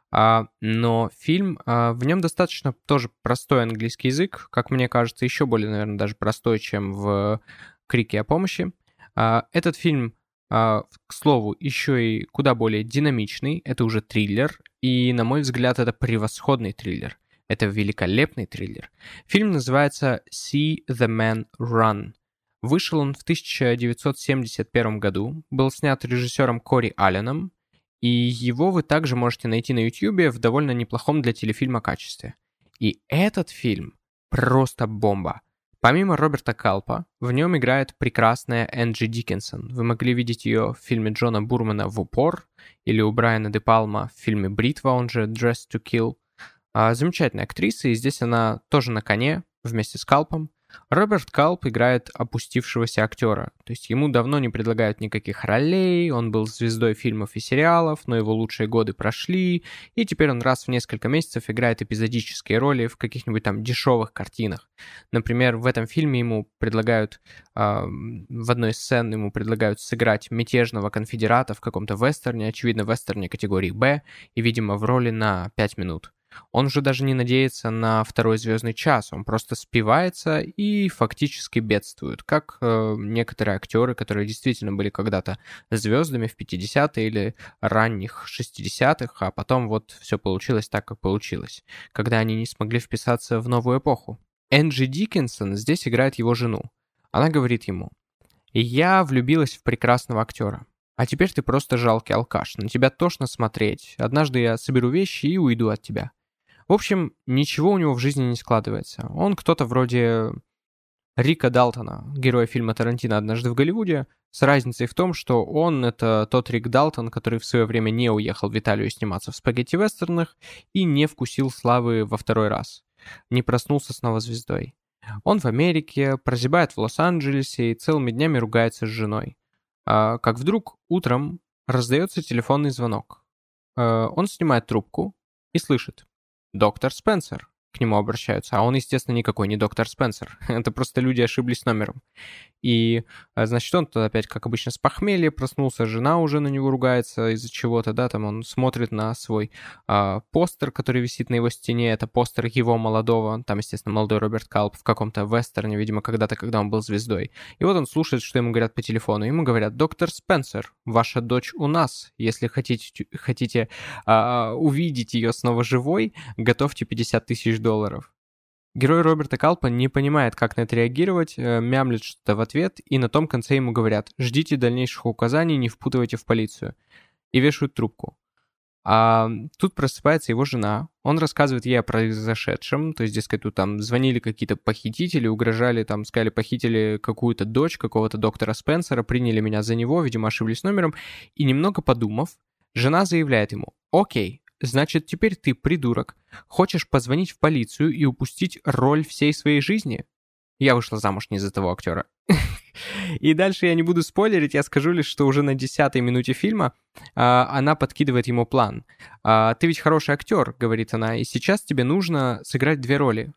А, но фильм, а, в нем достаточно тоже простой английский язык, как мне кажется, еще более, наверное, даже простой, чем в «Крике о помощи». А, этот фильм, а, к слову, еще и куда более динамичный, это уже триллер, и, на мой взгляд, это превосходный триллер. Это великолепный триллер. Фильм называется «See the Man Run». Вышел он в 1971 году, был снят режиссером Кори Алленом, и его вы также можете найти на YouTube в довольно неплохом для телефильма качестве. И этот фильм просто бомба. Помимо Роберта Калпа, в нем играет прекрасная Энджи Диккенсон. Вы могли видеть ее в фильме Джона Бурмана «В упор» или у Брайана Де Палма в фильме «Бритва», он же «Dress to Kill». А, замечательная актриса, и здесь она тоже на коне вместе с Калпом. Роберт Калп играет опустившегося актера, то есть ему давно не предлагают никаких ролей, он был звездой фильмов и сериалов, но его лучшие годы прошли, и теперь он раз в несколько месяцев играет эпизодические роли в каких-нибудь там дешевых картинах. Например, в этом фильме ему предлагают, э, в одной из сцен ему предлагают сыграть мятежного конфедерата в каком-то вестерне, очевидно, вестерне категории «Б», и, видимо, в роли на 5 минут. Он уже даже не надеется на второй звездный час, он просто спивается и фактически бедствует, как э, некоторые актеры, которые действительно были когда-то звездами в 50-е или ранних 60-х, а потом вот все получилось так, как получилось, когда они не смогли вписаться в новую эпоху. Энджи Диккенсон здесь играет его жену. Она говорит ему, «Я влюбилась в прекрасного актера. А теперь ты просто жалкий алкаш, на тебя тошно смотреть. Однажды я соберу вещи и уйду от тебя. В общем, ничего у него в жизни не складывается. Он кто-то вроде Рика Далтона, героя фильма Тарантино «Однажды в Голливуде», с разницей в том, что он — это тот Рик Далтон, который в свое время не уехал в Италию сниматься в спагетти-вестернах и не вкусил славы во второй раз. Не проснулся снова звездой. Он в Америке, прозябает в Лос-Анджелесе и целыми днями ругается с женой. А, как вдруг утром раздается телефонный звонок. А, он снимает трубку и слышит. «Доктор Спенсер» к нему обращаются. А он, естественно, никакой не доктор Спенсер. Это просто люди ошиблись номером. И, э, значит, он тут опять, как обычно, с похмелья проснулся, жена уже на него ругается из-за чего-то, да, там он смотрит на свой э, постер, который висит на его стене, это постер его молодого, там, естественно, молодой Роберт Калп в каком-то вестерне, видимо, когда-то, когда он был звездой. И вот он слушает, что ему говорят по телефону. Ему говорят, доктор Спенсер, ваша дочь у нас. Если хотите, хотите э, увидеть ее снова живой, готовьте 50 тысяч долларов. Герой Роберта Калпа не понимает, как на это реагировать, э, мямлет что-то в ответ, и на том конце ему говорят «Ждите дальнейших указаний, не впутывайте в полицию». И вешают трубку. А тут просыпается его жена, он рассказывает ей о произошедшем, то есть, дескать, тут там звонили какие-то похитители, угрожали, там, сказали, похитили какую-то дочь какого-то доктора Спенсера, приняли меня за него, видимо, ошиблись номером, и немного подумав, жена заявляет ему, окей, Значит, теперь ты, придурок, хочешь позвонить в полицию и упустить роль всей своей жизни? Я вышла замуж не за того актера. И дальше я не буду спойлерить, я скажу лишь, что уже на десятой минуте фильма а, она подкидывает ему план. А, «Ты ведь хороший актер», — говорит она, — «и сейчас тебе нужно сыграть две роли.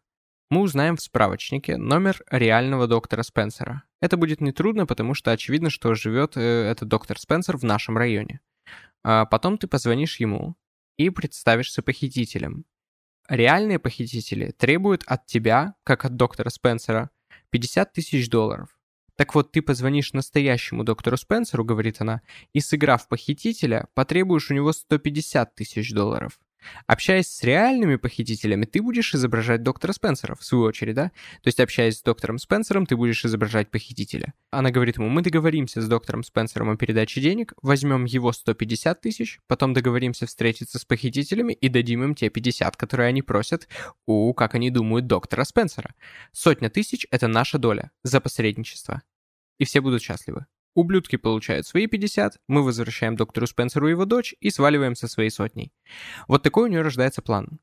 Мы узнаем в справочнике номер реального доктора Спенсера. Это будет нетрудно, потому что очевидно, что живет э, этот доктор Спенсер в нашем районе. А потом ты позвонишь ему, и представишься похитителем. Реальные похитители требуют от тебя, как от доктора Спенсера, 50 тысяч долларов. Так вот, ты позвонишь настоящему доктору Спенсеру, говорит она, и сыграв похитителя, потребуешь у него 150 тысяч долларов. Общаясь с реальными похитителями, ты будешь изображать доктора Спенсера, в свою очередь, да? То есть, общаясь с доктором Спенсером, ты будешь изображать похитителя. Она говорит ему, мы договоримся с доктором Спенсером о передаче денег, возьмем его 150 тысяч, потом договоримся встретиться с похитителями и дадим им те 50, которые они просят у, как они думают, доктора Спенсера. Сотня тысяч — это наша доля за посредничество. И все будут счастливы. Ублюдки получают свои 50, мы возвращаем доктору Спенсеру его дочь и сваливаем со своей сотней. Вот такой у нее рождается план.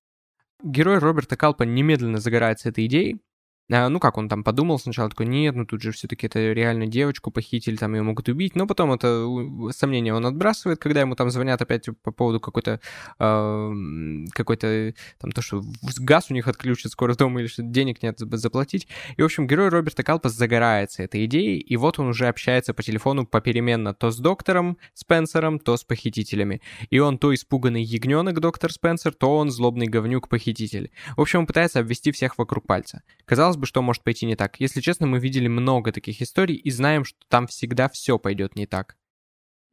Герой Роберта Калпа немедленно загорается этой идеей, а, ну, как он там подумал сначала, такой, нет, ну тут же все-таки это реально девочку похитили, там ее могут убить, но потом это сомнение он отбрасывает, когда ему там звонят опять по поводу какой-то, э, какой-то, там то, что газ у них отключат скоро дома или что денег нет заплатить. И, в общем, герой Роберта Калпас загорается этой идеей, и вот он уже общается по телефону попеременно то с доктором Спенсером, то с похитителями. И он то испуганный ягненок доктор Спенсер, то он злобный говнюк-похититель. В общем, он пытается обвести всех вокруг пальца. Казалось казалось бы, что может пойти не так. Если честно, мы видели много таких историй и знаем, что там всегда все пойдет не так.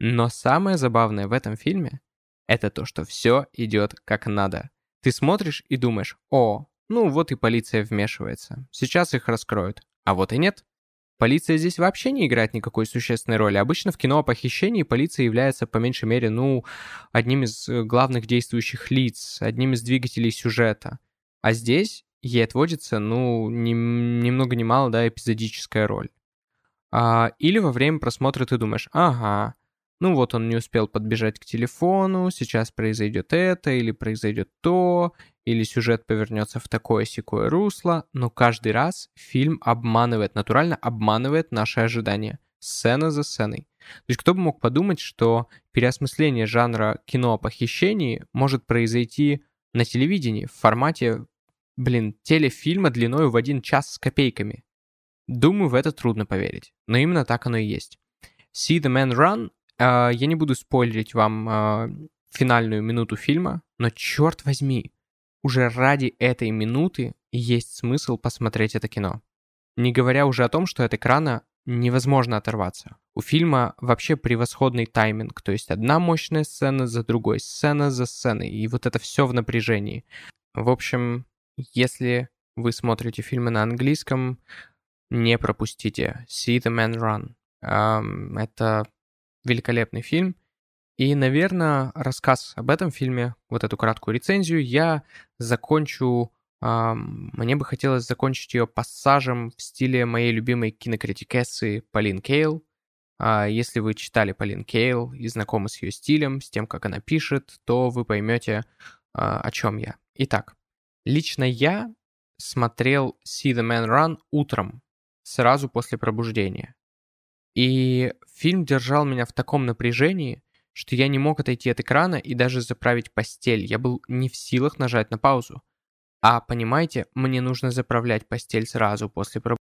Но самое забавное в этом фильме — это то, что все идет как надо. Ты смотришь и думаешь, о, ну вот и полиция вмешивается. Сейчас их раскроют. А вот и нет. Полиция здесь вообще не играет никакой существенной роли. Обычно в кино о похищении полиция является, по меньшей мере, ну, одним из э, главных действующих лиц, одним из двигателей сюжета. А здесь ей отводится, ну, ни, ни много ни мало, да, эпизодическая роль. А, или во время просмотра ты думаешь, ага, ну вот он не успел подбежать к телефону, сейчас произойдет это, или произойдет то, или сюжет повернется в такое-сякое русло, но каждый раз фильм обманывает, натурально обманывает наши ожидания, сцена за сценой. То есть кто бы мог подумать, что переосмысление жанра кино о похищении может произойти на телевидении в формате блин, телефильма длиною в один час с копейками. Думаю, в это трудно поверить, но именно так оно и есть. See the Man Run, э, я не буду спойлерить вам э, финальную минуту фильма, но черт возьми, уже ради этой минуты есть смысл посмотреть это кино. Не говоря уже о том, что от экрана невозможно оторваться. У фильма вообще превосходный тайминг, то есть одна мощная сцена за другой, сцена за сценой, и вот это все в напряжении. В общем, если вы смотрите фильмы на английском, не пропустите See the Man Run. Это великолепный фильм. И, наверное, рассказ об этом фильме, вот эту краткую рецензию, я закончу мне бы хотелось закончить ее пассажем в стиле моей любимой кинокритикессы Полин Кейл. А если вы читали Полин Кейл и знакомы с ее стилем, с тем, как она пишет, то вы поймете, а, о чем я. Итак, лично я смотрел See the Man Run утром, сразу после пробуждения. И фильм держал меня в таком напряжении, что я не мог отойти от экрана и даже заправить постель. Я был не в силах нажать на паузу. А понимаете, мне нужно заправлять постель сразу после пробуждения